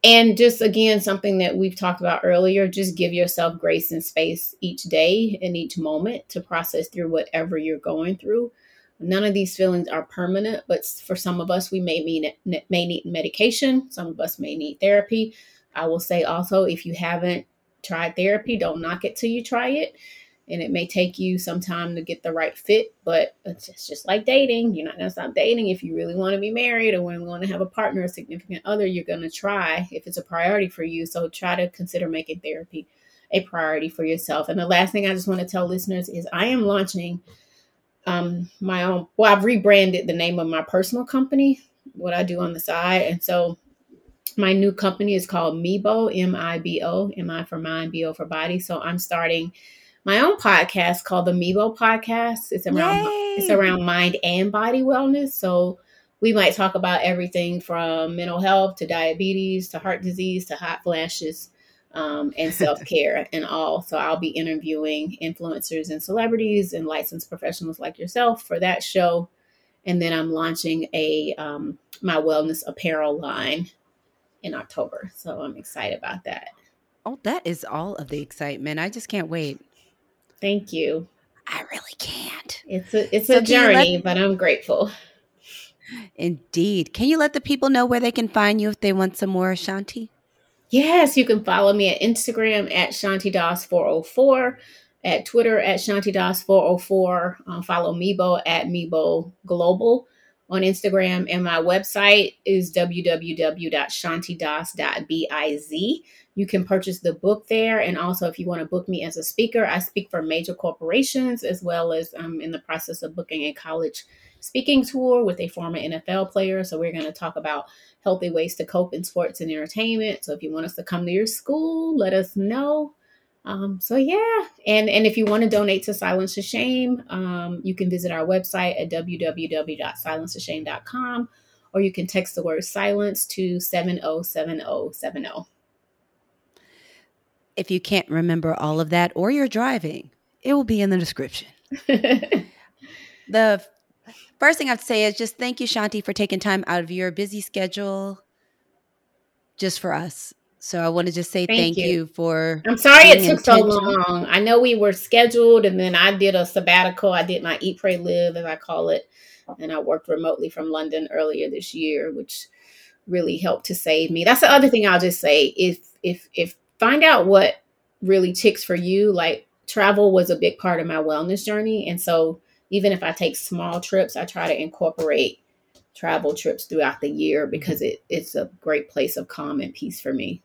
And just again, something that we've talked about earlier, just give yourself grace and space each day and each moment to process through whatever you're going through. None of these feelings are permanent, but for some of us, we may may need medication. Some of us may need therapy. I will say also, if you haven't tried therapy, don't knock it till you try it. And it may take you some time to get the right fit, but it's just, just like dating. You're not going to stop dating if you really want to be married or when you want to have a partner, a significant other. You're going to try if it's a priority for you. So try to consider making therapy a priority for yourself. And the last thing I just want to tell listeners is I am launching um, my own. Well, I've rebranded the name of my personal company, what I do on the side, and so my new company is called Mibo, M I B O, M I for mind, B O for body. So I'm starting my own podcast called the Mibo Podcast. It's around Yay! it's around mind and body wellness. So we might talk about everything from mental health to diabetes to heart disease to hot flashes um, and self care and all. So I'll be interviewing influencers and celebrities and licensed professionals like yourself for that show. And then I'm launching a um, my wellness apparel line in October. So I'm excited about that. Oh, that is all of the excitement. I just can't wait. Thank you. I really can't. It's a it's So a you let- journey, but I'm grateful. Indeed. Can you let the people know where they can find you if they want some more Ashanti? Yes, you can follow me at Instagram at ShantiDas404, at Twitter at ShantiDas404. Um, follow Mibo at Mibo Global on Instagram. And my website is www.shantidas.biz. You can purchase the book there. And also, if you want to book me as a speaker, I speak for major corporations as well as I'm in the process of booking a college speaking tour with a former NFL player. So, we're going to talk about healthy ways to cope in sports and entertainment. So if you want us to come to your school, let us know. Um, so yeah, and and if you want to donate to Silence the Shame, um, you can visit our website at www.silencetheshame.com, or you can text the word silence to 707070. If you can't remember all of that or you're driving, it will be in the description. The first thing I have to say is just thank you, Shanti, for taking time out of your busy schedule just for us. So I want to just say Thank thank, you. you. for I'm sorry it took so long. I know we were scheduled, and then I did a sabbatical. I did my Eat, Pray, Live, as I call it, and I worked remotely from London earlier this year, which really helped to save me. That's the other thing I'll just say: if if if find out what really ticks for you. Like travel was a big part of my wellness journey, and so even if I take small trips, I try to incorporate travel trips throughout the year mm-hmm. because it, it's a great place of calm and peace for me.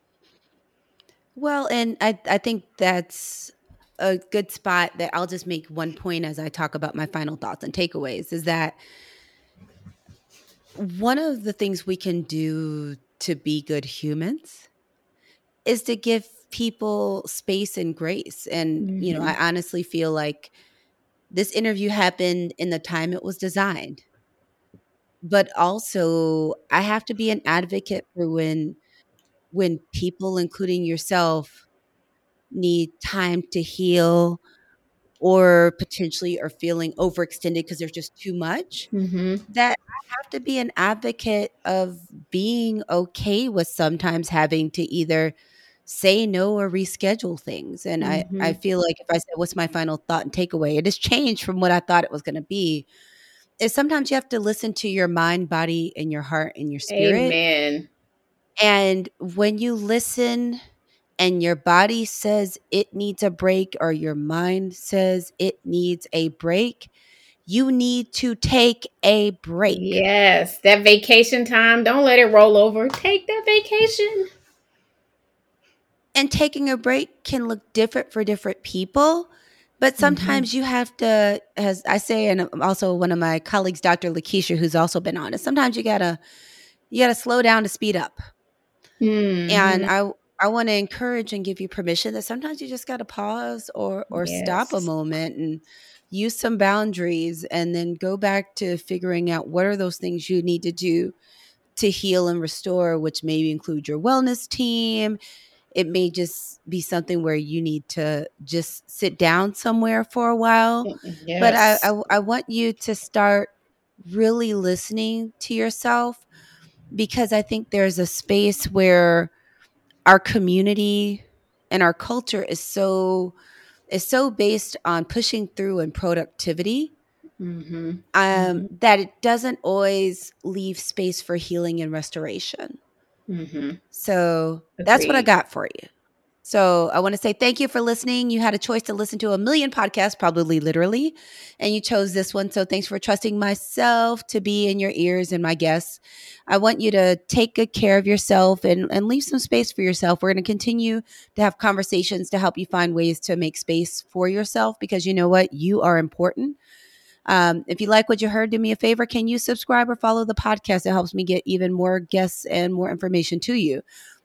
Well, and I, I think that's a good spot that I'll just make one point as I talk about my final thoughts and takeaways is that one of the things we can do to be good humans is to give people space and grace. And, you know, I honestly feel like this interview happened in the time it was designed. But also, I have to be an advocate for when when people including yourself need time to heal or potentially are feeling overextended because there's just too much Mm-hmm. that I have to be an advocate of being okay with sometimes having to either say no or reschedule things. And I, I mm-hmm. feel like if I said, What's my final thought and takeaway? It has changed from what I thought it was going to be. Is sometimes you have to listen to your mind, body, and your heart and your spirit. Amen. And when you listen and your body says it needs a break or your mind says it needs a break, you need to take a break. Yes, that vacation time. Don't let it roll over. Take that vacation. And taking a break can look different for different people. But sometimes you have to, as I say, and also one of my colleagues, Dr. Lakeisha, who's also been on it, sometimes you gotta you gotta slow down to speed up. Mhm. And I I want to encourage and give you permission that sometimes you just got to pause or or stop a moment and use some boundaries and then go back to figuring out what are those things you need to do to heal and restore which maybe include your wellness team it may just be something where you need to just sit down somewhere for a while but I, I I want you to start really listening to yourself because I think there's a space where our community and our culture is so is so based on pushing through and productivity Mhm. um, that it doesn't always leave space for healing and restoration. Mhm. So that's what I got for you. So I want to say thank you for listening. You had a choice to listen to a million podcasts, probably literally, and you chose this one. So thanks for trusting myself to be in your ears and my guests. I want you to take good care of yourself and, and leave some space for yourself. We're going to continue to have conversations to help you find ways to make space for yourself because you know what? You are important. Um, if you like what you heard, do me a favor. Can you subscribe or follow the podcast? It helps me get even more guests and more information to you.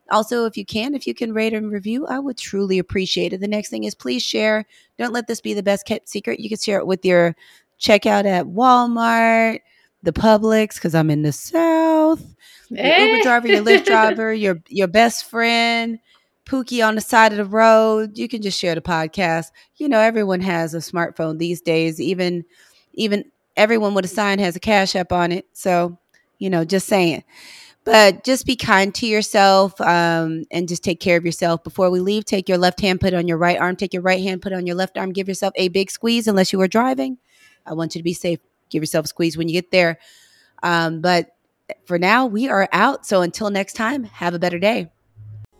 Also, if you can, if you can rate and review, I would truly appreciate it. The next thing is please share. Don't let this be the best kept secret. You can share it with your checkout at Walmart, the Publix, because I'm in the South, your Uber driver, your Lyft driver, your your best friend, Pookie on the side of the road. You can just share the podcast. You know, everyone has a smartphone these days. Even even everyone with a sign has a cash app on it. So, you know, just saying. But just be kind to yourself um, and just take care of yourself. Before we leave take your left hand put it on your right arm. Take your right hand put it on your left arm. Give yourself a big squeeze unless you are driving. I want you to be safe. Give yourself a squeeze when you get there. Um, but for now we are out. So until next time have a better day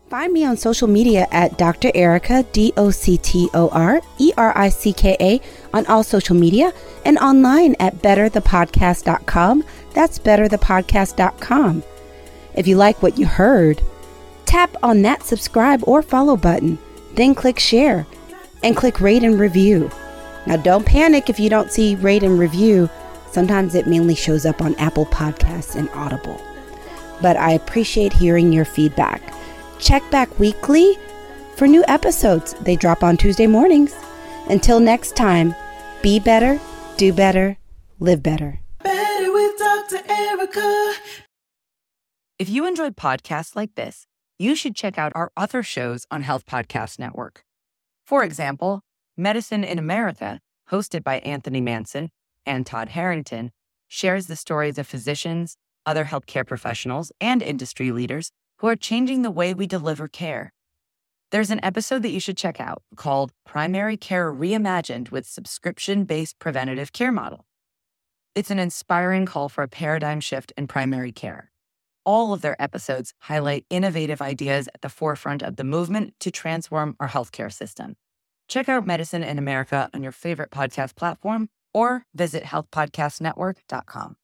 Find me on social media at Dr. Ericka, D O C T O R E R I C K A, on all social media and online at betterthepodcast.com. That's betterthepodcast.com. If you like what you heard, tap on that subscribe or follow button, then click share and click rate and review. Now, don't panic if you don't see rate and review. Sometimes it mainly shows up on Apple Podcasts and Audible. But I appreciate hearing your feedback. Check back weekly for new episodes. They drop on Tuesday mornings. Until next time, be better, do better, live better. Better with Dr. Ericka. If you enjoyed podcasts like this, you should check out our other shows on Health Podcast Network. For example, Medicine in America, hosted by Anthony Manson and Todd Harrington, shares the stories of physicians, other healthcare professionals, and industry leaders who are changing the way we deliver care. There's an episode that you should check out called Primary Care Reimagined with Subscription Based Preventative Care Model. It's an inspiring call for a paradigm shift in primary care. All of their episodes highlight innovative ideas at the forefront of the movement to transform our healthcare system. Check out Medicine in America on your favorite podcast platform or visit healthpodcastnetwork.com.